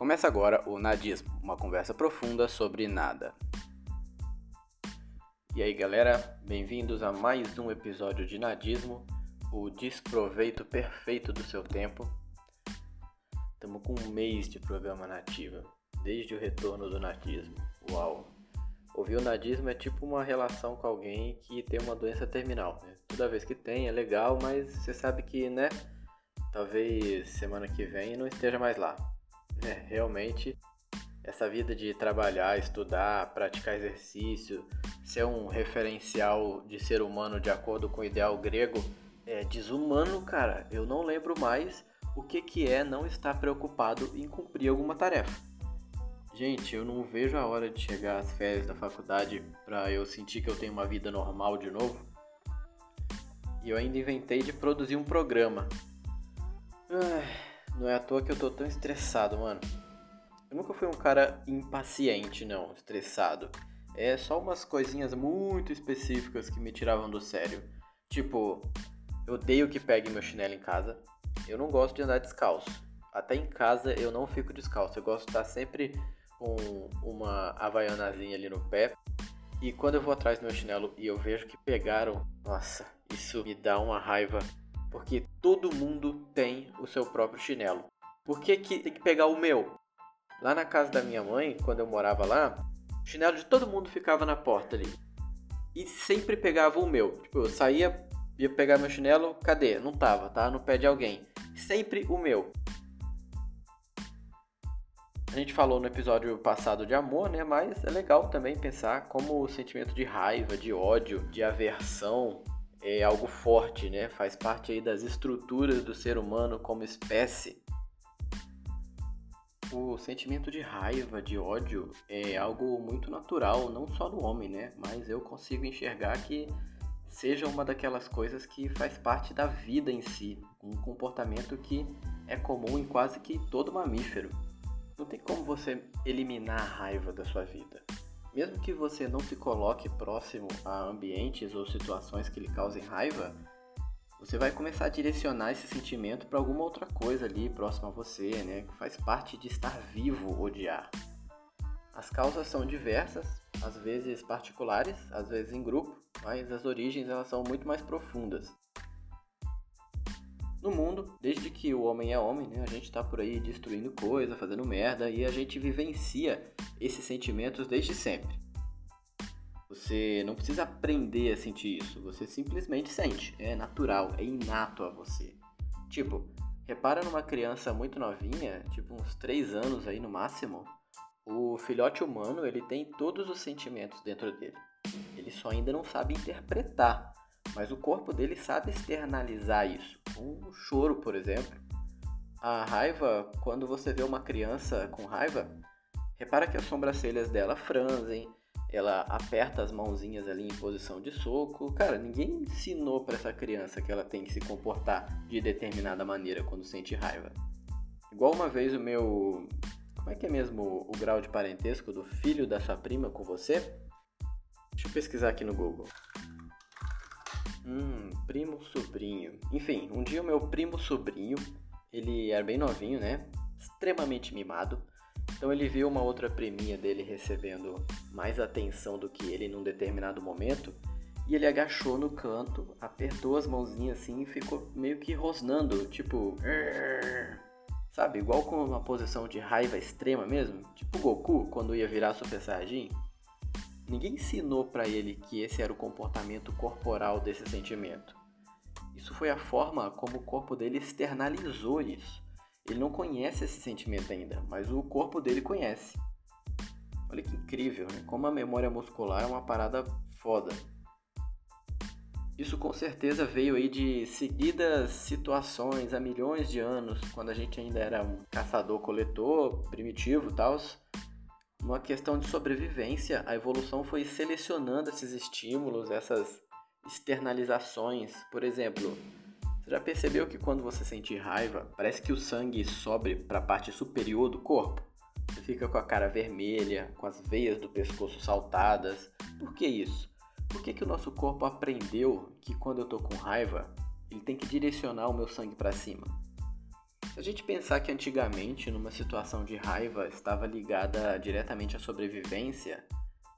Começa agora o Nadismo, uma conversa profunda sobre nada. E aí galera, bem-vindos a mais um episódio de Nadismo, o desproveito perfeito do seu tempo. Estamos com um mês de programa nativa, desde o retorno do nadismo. Uau! Ouvir o nadismo é tipo uma relação com alguém que tem uma doença terminal. Né? Toda vez que tem é legal, mas você sabe que, né? Talvez semana que vem não esteja mais lá. É, realmente, essa vida de trabalhar, estudar, praticar exercício, ser um referencial de ser humano de acordo com o ideal grego, é desumano, cara. Eu não lembro mais o que, que é não estar preocupado em cumprir alguma tarefa. Gente, eu não vejo a hora de chegar às férias da faculdade para eu sentir que eu tenho uma vida normal de novo. E eu ainda inventei de produzir um programa. Não é à toa que eu tô tão estressado, mano. Eu nunca fui um cara impaciente, não, estressado. É só umas coisinhas muito específicas que me tiravam do sério. Tipo, eu odeio que pegue meu chinelo em casa. Eu não gosto de andar descalço. Até em casa eu não fico descalço. Eu gosto de estar sempre com uma havaianazinha ali no pé. E quando eu vou atrás do meu chinelo e eu vejo que pegaram, nossa, isso me dá uma raiva porque todo mundo tem o seu próprio chinelo. Por que, que tem que pegar o meu? Lá na casa da minha mãe, quando eu morava lá, o chinelo de todo mundo ficava na porta ali. E sempre pegava o meu. Tipo, eu saía, ia pegar meu chinelo, cadê? Não tava, tá? No pé de alguém. Sempre o meu. A gente falou no episódio passado de amor, né? Mas é legal também pensar como o sentimento de raiva, de ódio, de aversão é algo forte, né? Faz parte aí das estruturas do ser humano como espécie. O sentimento de raiva, de ódio é algo muito natural, não só no homem, né? Mas eu consigo enxergar que seja uma daquelas coisas que faz parte da vida em si, um comportamento que é comum em quase que todo mamífero. Não tem como você eliminar a raiva da sua vida. Mesmo que você não se coloque próximo a ambientes ou situações que lhe causem raiva, você vai começar a direcionar esse sentimento para alguma outra coisa ali próxima a você, né? Que faz parte de estar vivo, odiar. As causas são diversas, às vezes particulares, às vezes em grupo, mas as origens elas são muito mais profundas. No mundo, desde que o homem é homem, né, a gente está por aí destruindo coisa, fazendo merda e a gente vivencia esses sentimentos desde sempre. Você não precisa aprender a sentir isso, você simplesmente sente, é natural, é inato a você. Tipo, repara numa criança muito novinha, tipo uns 3 anos aí no máximo, o filhote humano ele tem todos os sentimentos dentro dele. Ele só ainda não sabe interpretar mas o corpo dele sabe externalizar isso. Um choro, por exemplo. A raiva, quando você vê uma criança com raiva, repara que as sobrancelhas dela franzem, ela aperta as mãozinhas ali em posição de soco. Cara, ninguém ensinou para essa criança que ela tem que se comportar de determinada maneira quando sente raiva. Igual uma vez o meu. Como é que é mesmo o grau de parentesco do filho da sua prima com você? Deixa eu pesquisar aqui no Google. Hum, primo sobrinho. Enfim, um dia o meu primo sobrinho, ele era bem novinho, né? Extremamente mimado. Então ele viu uma outra priminha dele recebendo mais atenção do que ele num determinado momento. E ele agachou no canto, apertou as mãozinhas assim e ficou meio que rosnando, tipo. Sabe, igual com uma posição de raiva extrema mesmo. Tipo Goku quando ia virar Super Saiyajin. Ninguém ensinou para ele que esse era o comportamento corporal desse sentimento. Isso foi a forma como o corpo dele externalizou isso. Ele não conhece esse sentimento ainda, mas o corpo dele conhece. Olha que incrível, né? Como a memória muscular é uma parada foda. Isso com certeza veio aí de seguidas situações há milhões de anos, quando a gente ainda era um caçador-coletor primitivo e tal uma questão de sobrevivência, a evolução foi selecionando esses estímulos, essas externalizações. Por exemplo, você já percebeu que quando você sente raiva, parece que o sangue sobe para a parte superior do corpo? Você fica com a cara vermelha, com as veias do pescoço saltadas. Por que isso? Por que, que o nosso corpo aprendeu que quando eu tô com raiva, ele tem que direcionar o meu sangue para cima? Se a gente pensar que antigamente, numa situação de raiva, estava ligada diretamente à sobrevivência,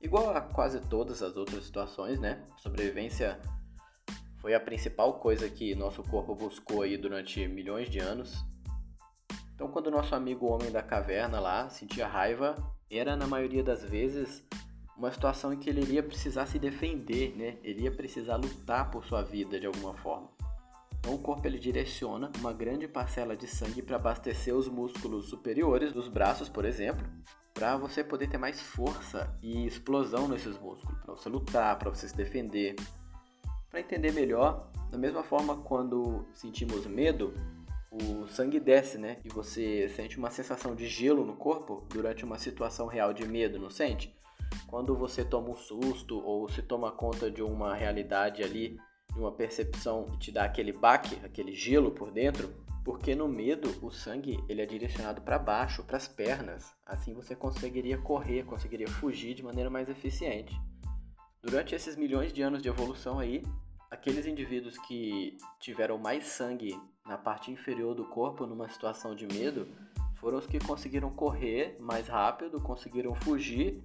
igual a quase todas as outras situações, né? A sobrevivência foi a principal coisa que nosso corpo buscou aí durante milhões de anos. Então, quando nosso amigo homem da caverna lá sentia raiva, era na maioria das vezes uma situação em que ele iria precisar se defender, né? Ele ia precisar lutar por sua vida de alguma forma. Então o corpo ele direciona uma grande parcela de sangue para abastecer os músculos superiores dos braços, por exemplo, para você poder ter mais força e explosão nesses músculos, para você lutar, para você se defender. Para entender melhor, da mesma forma quando sentimos medo, o sangue desce, né? E você sente uma sensação de gelo no corpo durante uma situação real de medo, não sente? Quando você toma um susto ou se toma conta de uma realidade ali, de uma percepção que te dá aquele baque, aquele gelo por dentro, porque no medo o sangue ele é direcionado para baixo, para as pernas. Assim você conseguiria correr, conseguiria fugir de maneira mais eficiente. Durante esses milhões de anos de evolução aí, aqueles indivíduos que tiveram mais sangue na parte inferior do corpo numa situação de medo foram os que conseguiram correr mais rápido, conseguiram fugir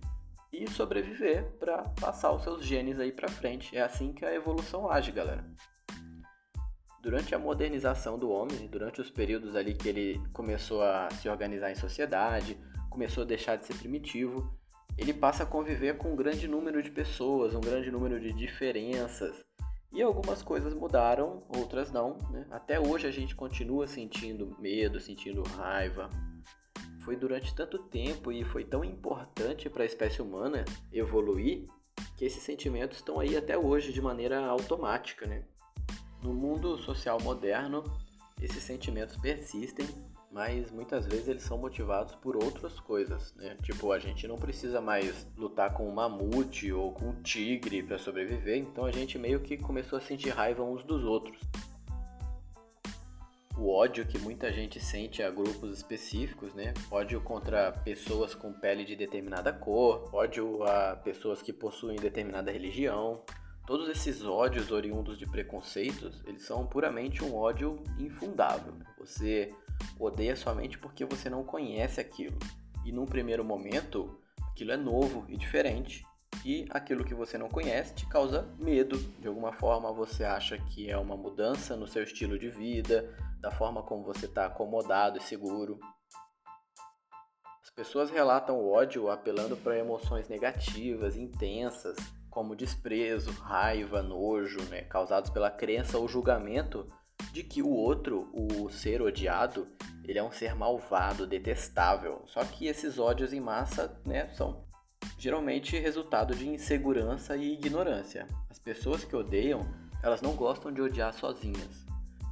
e sobreviver para passar os seus genes aí para frente. É assim que a evolução age, galera. Durante a modernização do homem, durante os períodos ali que ele começou a se organizar em sociedade, começou a deixar de ser primitivo, ele passa a conviver com um grande número de pessoas, um grande número de diferenças. E algumas coisas mudaram, outras não. Né? Até hoje a gente continua sentindo medo, sentindo raiva, foi durante tanto tempo e foi tão importante para a espécie humana evoluir que esses sentimentos estão aí até hoje de maneira automática, né? No mundo social moderno, esses sentimentos persistem, mas muitas vezes eles são motivados por outras coisas, né? Tipo, a gente não precisa mais lutar com um mamute ou com um tigre para sobreviver, então a gente meio que começou a sentir raiva uns dos outros o ódio que muita gente sente a grupos específicos, né? Ódio contra pessoas com pele de determinada cor, ódio a pessoas que possuem determinada religião. Todos esses ódios oriundos de preconceitos, eles são puramente um ódio infundável. Você odeia somente porque você não conhece aquilo. E num primeiro momento, aquilo é novo e diferente. E aquilo que você não conhece te causa medo. De alguma forma você acha que é uma mudança no seu estilo de vida, da forma como você está acomodado e seguro. As pessoas relatam o ódio apelando para emoções negativas, intensas, como desprezo, raiva, nojo, né, causados pela crença ou julgamento de que o outro, o ser odiado, ele é um ser malvado, detestável. Só que esses ódios em massa, né, são geralmente resultado de insegurança e ignorância. As pessoas que odeiam, elas não gostam de odiar sozinhas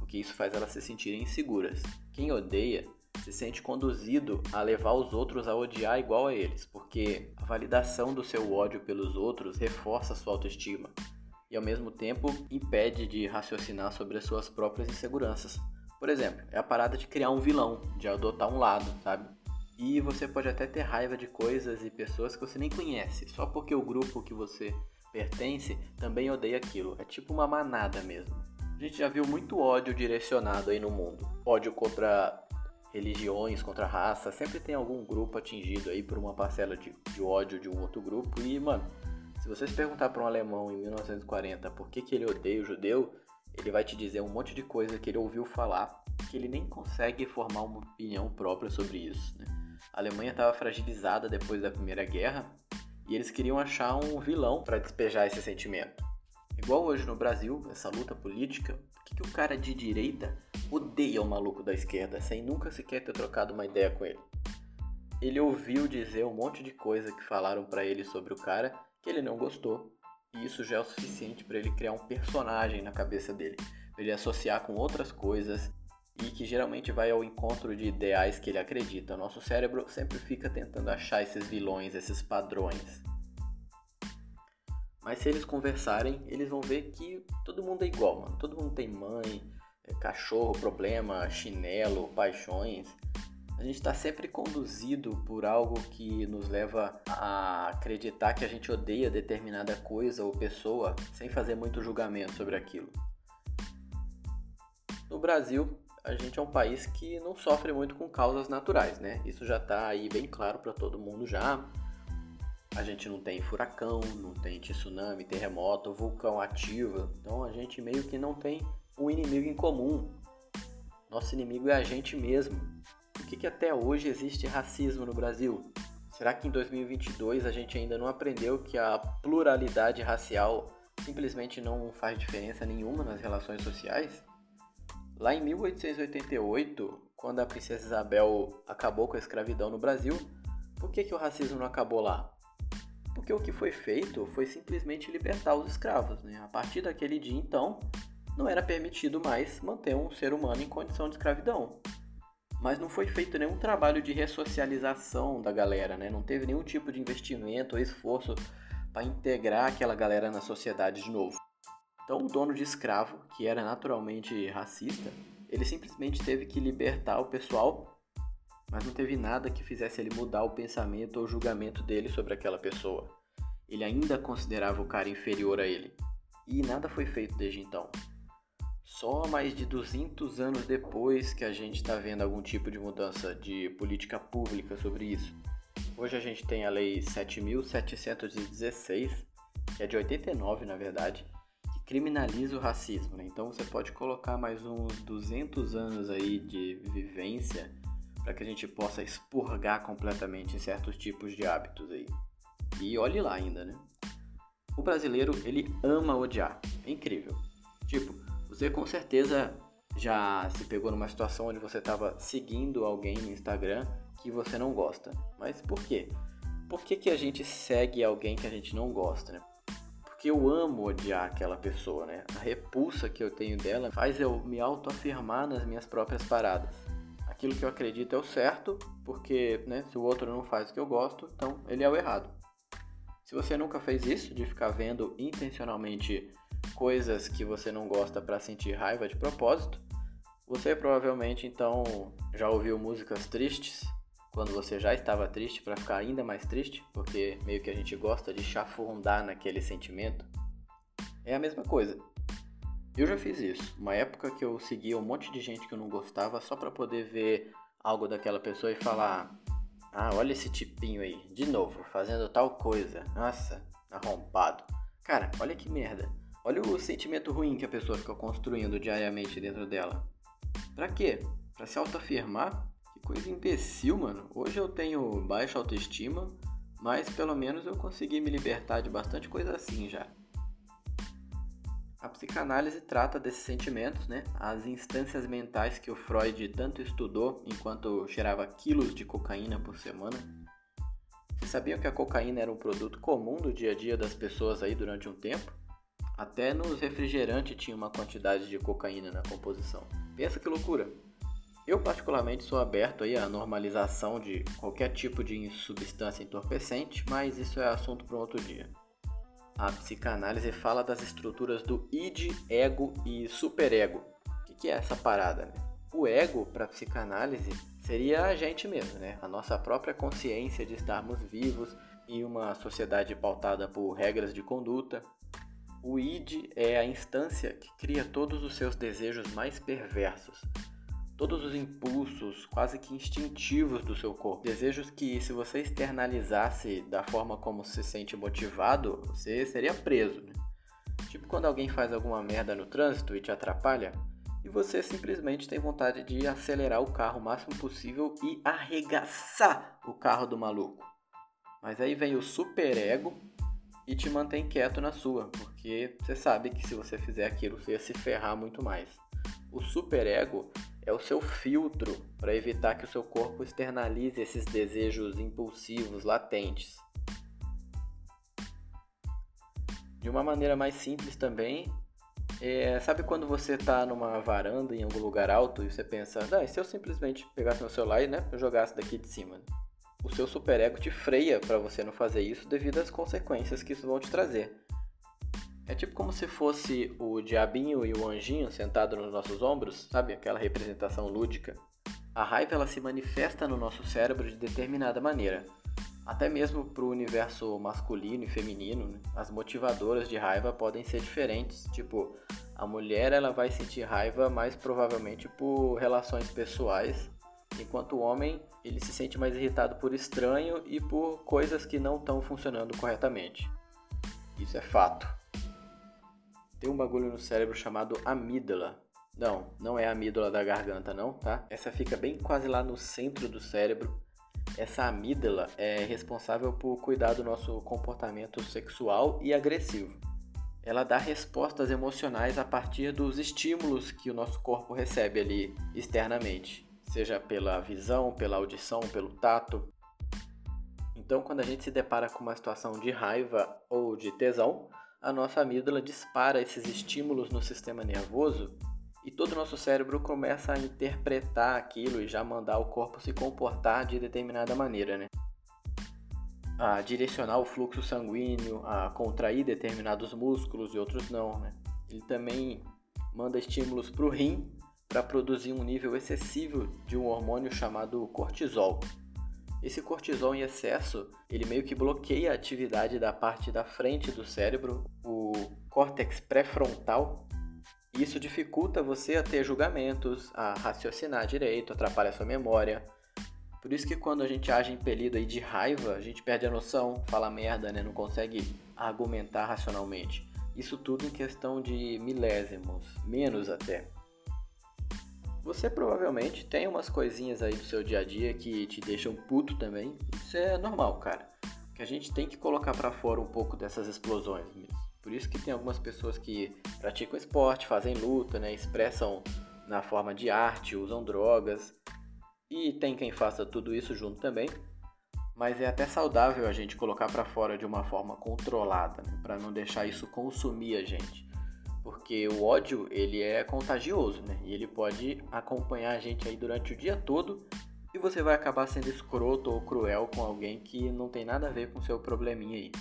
porque isso faz elas se sentirem inseguras. Quem odeia se sente conduzido a levar os outros a odiar igual a eles, porque a validação do seu ódio pelos outros reforça sua autoestima e ao mesmo tempo impede de raciocinar sobre as suas próprias inseguranças. Por exemplo, é a parada de criar um vilão, de adotar um lado, sabe? E você pode até ter raiva de coisas e pessoas que você nem conhece, só porque o grupo que você pertence também odeia aquilo. É tipo uma manada mesmo. A gente já viu muito ódio direcionado aí no mundo. Ódio contra religiões, contra raça. Sempre tem algum grupo atingido aí por uma parcela de, de ódio de um outro grupo. E, mano, se vocês perguntar para um alemão em 1940 por que, que ele odeia o judeu, ele vai te dizer um monte de coisa que ele ouviu falar que ele nem consegue formar uma opinião própria sobre isso. Né? A Alemanha estava fragilizada depois da Primeira Guerra e eles queriam achar um vilão para despejar esse sentimento. Igual hoje no Brasil, essa luta política, por que, que o cara de direita odeia o maluco da esquerda sem nunca sequer ter trocado uma ideia com ele? Ele ouviu dizer um monte de coisa que falaram para ele sobre o cara que ele não gostou, e isso já é o suficiente para ele criar um personagem na cabeça dele, ele associar com outras coisas e que geralmente vai ao encontro de ideais que ele acredita. Nosso cérebro sempre fica tentando achar esses vilões, esses padrões. Mas se eles conversarem, eles vão ver que todo mundo é igual, mano. Todo mundo tem mãe, é, cachorro, problema, chinelo, paixões. A gente está sempre conduzido por algo que nos leva a acreditar que a gente odeia determinada coisa ou pessoa sem fazer muito julgamento sobre aquilo. No Brasil, a gente é um país que não sofre muito com causas naturais, né? Isso já está aí bem claro para todo mundo já. A gente não tem furacão, não tem tsunami, terremoto, vulcão ativo. Então a gente meio que não tem um inimigo em comum. Nosso inimigo é a gente mesmo. Por que, que até hoje existe racismo no Brasil? Será que em 2022 a gente ainda não aprendeu que a pluralidade racial simplesmente não faz diferença nenhuma nas relações sociais? Lá em 1888, quando a princesa Isabel acabou com a escravidão no Brasil, por que, que o racismo não acabou lá? Porque o que foi feito foi simplesmente libertar os escravos. Né? A partir daquele dia, então, não era permitido mais manter um ser humano em condição de escravidão. Mas não foi feito nenhum trabalho de ressocialização da galera, né? não teve nenhum tipo de investimento ou esforço para integrar aquela galera na sociedade de novo. Então, o dono de escravo, que era naturalmente racista, ele simplesmente teve que libertar o pessoal, mas não teve nada que fizesse ele mudar o pensamento ou julgamento dele sobre aquela pessoa. Ele ainda considerava o cara inferior a ele. E nada foi feito desde então. Só mais de 200 anos depois que a gente está vendo algum tipo de mudança de política pública sobre isso. Hoje a gente tem a Lei 7.716, que é de 89 na verdade, criminaliza o racismo. Né? Então você pode colocar mais uns 200 anos aí de vivência para que a gente possa expurgar completamente certos tipos de hábitos aí. E olhe lá ainda, né? O brasileiro, ele ama odiar. É incrível. Tipo, você com certeza já se pegou numa situação onde você estava seguindo alguém no Instagram que você não gosta. Mas por quê? Por que, que a gente segue alguém que a gente não gosta, né? Porque eu amo odiar aquela pessoa, né? A repulsa que eu tenho dela faz eu me autoafirmar nas minhas próprias paradas. Aquilo que eu acredito é o certo, porque né, se o outro não faz o que eu gosto, então ele é o errado. Se você nunca fez isso, de ficar vendo intencionalmente coisas que você não gosta para sentir raiva de propósito, você provavelmente então já ouviu músicas tristes quando você já estava triste para ficar ainda mais triste, porque meio que a gente gosta de chafurdar naquele sentimento. É a mesma coisa. Eu já fiz isso. Uma época que eu seguia um monte de gente que eu não gostava só para poder ver algo daquela pessoa e falar: "Ah, olha esse tipinho aí, de novo, fazendo tal coisa. Nossa, arrombado". Cara, olha que merda. Olha o sentimento ruim que a pessoa fica construindo diariamente dentro dela. Pra quê? Pra se autoafirmar? Coisa imbecil, mano. Hoje eu tenho baixa autoestima, mas pelo menos eu consegui me libertar de bastante coisa assim já. A psicanálise trata desses sentimentos, né? As instâncias mentais que o Freud tanto estudou enquanto cheirava quilos de cocaína por semana. Vocês sabiam que a cocaína era um produto comum do dia a dia das pessoas aí durante um tempo? Até nos refrigerantes tinha uma quantidade de cocaína na composição. Pensa que loucura! Eu particularmente sou aberto aí à normalização de qualquer tipo de substância entorpecente, mas isso é assunto para um outro dia. A psicanálise fala das estruturas do id, ego e superego. O que é essa parada? Né? O ego, para a psicanálise, seria a gente mesmo, né? a nossa própria consciência de estarmos vivos em uma sociedade pautada por regras de conduta. O id é a instância que cria todos os seus desejos mais perversos todos os impulsos quase que instintivos do seu corpo. Desejos que, se você externalizasse da forma como se sente motivado, você seria preso. Né? Tipo quando alguém faz alguma merda no trânsito e te atrapalha, e você simplesmente tem vontade de acelerar o carro o máximo possível e arregaçar o carro do maluco. Mas aí vem o superego e te mantém quieto na sua, porque você sabe que se você fizer aquilo você ia se ferrar muito mais. O superego é o seu filtro para evitar que o seu corpo externalize esses desejos impulsivos latentes. De uma maneira mais simples também, é, sabe quando você está numa varanda em algum lugar alto e você pensa, ah, e se eu simplesmente pegasse meu celular e né, jogasse daqui de cima? O seu superego te freia para você não fazer isso devido às consequências que isso vão te trazer. É tipo como se fosse o diabinho e o anjinho sentado nos nossos ombros, sabe? Aquela representação lúdica. A raiva ela se manifesta no nosso cérebro de determinada maneira. Até mesmo para o universo masculino e feminino, né? as motivadoras de raiva podem ser diferentes. Tipo, a mulher ela vai sentir raiva mais provavelmente por relações pessoais, enquanto o homem ele se sente mais irritado por estranho e por coisas que não estão funcionando corretamente. Isso é fato. Tem um bagulho no cérebro chamado amígdala. Não, não é a amígdala da garganta, não, tá? Essa fica bem quase lá no centro do cérebro. Essa amígdala é responsável por cuidar do nosso comportamento sexual e agressivo. Ela dá respostas emocionais a partir dos estímulos que o nosso corpo recebe ali externamente, seja pela visão, pela audição, pelo tato. Então, quando a gente se depara com uma situação de raiva ou de tesão, a nossa amígdala dispara esses estímulos no sistema nervoso e todo o nosso cérebro começa a interpretar aquilo e já mandar o corpo se comportar de determinada maneira, né? A direcionar o fluxo sanguíneo, a contrair determinados músculos e outros não, né? Ele também manda estímulos para o rim para produzir um nível excessivo de um hormônio chamado cortisol. Esse cortisol em excesso, ele meio que bloqueia a atividade da parte da frente do cérebro, o córtex pré-frontal, isso dificulta você a ter julgamentos, a raciocinar direito, atrapalha a sua memória. Por isso que quando a gente age impelido aí de raiva, a gente perde a noção, fala merda, né? não consegue argumentar racionalmente. Isso tudo em questão de milésimos, menos até. Você provavelmente tem umas coisinhas aí do seu dia a dia que te deixam puto também. Isso é normal, cara. Que a gente tem que colocar para fora um pouco dessas explosões mesmo. Por isso que tem algumas pessoas que praticam esporte, fazem luta, né, expressam na forma de arte, usam drogas. E tem quem faça tudo isso junto também. Mas é até saudável a gente colocar para fora de uma forma controlada, né, para não deixar isso consumir a gente porque o ódio ele é contagioso, né? E ele pode acompanhar a gente aí durante o dia todo e você vai acabar sendo escroto ou cruel com alguém que não tem nada a ver com seu probleminha aí.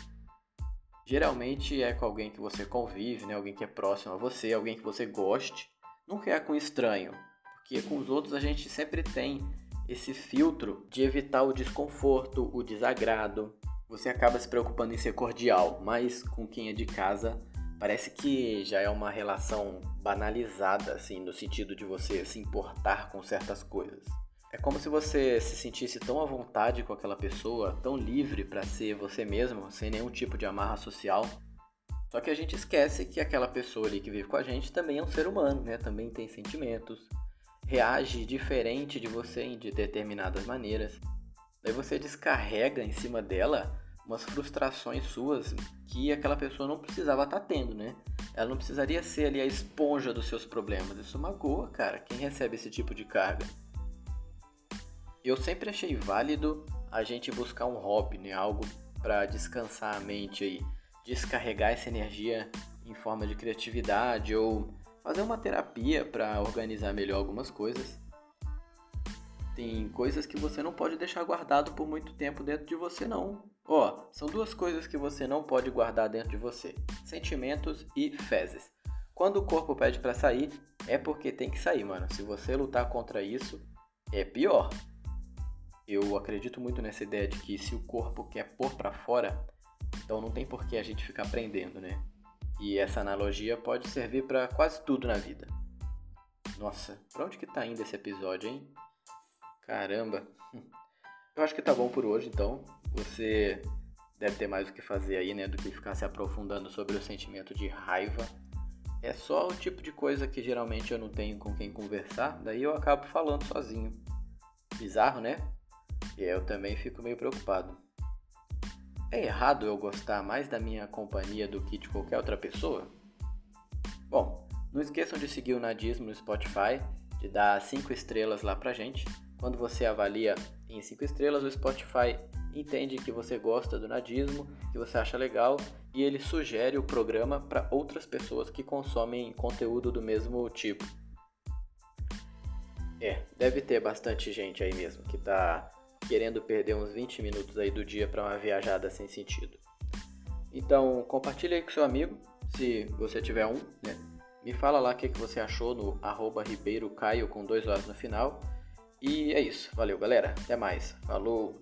Geralmente é com alguém que você convive, né? Alguém que é próximo a você, alguém que você goste. Nunca é com estranho, porque com os outros a gente sempre tem esse filtro de evitar o desconforto, o desagrado. Você acaba se preocupando em ser cordial, mas com quem é de casa Parece que já é uma relação banalizada, assim, no sentido de você se importar com certas coisas. É como se você se sentisse tão à vontade com aquela pessoa, tão livre para ser você mesmo, sem nenhum tipo de amarra social. Só que a gente esquece que aquela pessoa ali que vive com a gente também é um ser humano, né? Também tem sentimentos, reage diferente de você de determinadas maneiras. Daí você descarrega em cima dela umas frustrações suas que aquela pessoa não precisava estar tá tendo, né? Ela não precisaria ser ali a esponja dos seus problemas. Isso magoa, cara, quem recebe esse tipo de carga. Eu sempre achei válido a gente buscar um hobby, né? Algo para descansar a mente aí, descarregar essa energia em forma de criatividade ou fazer uma terapia para organizar melhor algumas coisas. Tem coisas que você não pode deixar guardado por muito tempo dentro de você não. Ó, são duas coisas que você não pode guardar dentro de você: sentimentos e fezes. Quando o corpo pede para sair, é porque tem que sair, mano. Se você lutar contra isso, é pior. Eu acredito muito nessa ideia de que se o corpo quer pôr para fora, então não tem por que a gente ficar prendendo, né? E essa analogia pode servir para quase tudo na vida. Nossa, pra onde que tá indo esse episódio, hein? Caramba. Eu acho que tá bom por hoje, então. Você deve ter mais o que fazer aí, né, do que ficar se aprofundando sobre o sentimento de raiva. É só o tipo de coisa que geralmente eu não tenho com quem conversar, daí eu acabo falando sozinho. Bizarro, né? E eu também fico meio preocupado. É errado eu gostar mais da minha companhia do que de qualquer outra pessoa? Bom, não esqueçam de seguir o Nadismo no Spotify, de dar 5 estrelas lá pra gente. Quando você avalia em 5 estrelas, o Spotify entende que você gosta do nadismo, que você acha legal e ele sugere o programa para outras pessoas que consomem conteúdo do mesmo tipo. É, deve ter bastante gente aí mesmo que está querendo perder uns 20 minutos aí do dia para uma viajada sem sentido. Então, compartilhe aí com seu amigo, se você tiver um, né? Me fala lá o que, que você achou no arroba ribeiro caio com dois horas no final. E é isso. Valeu, galera. Até mais. Falou!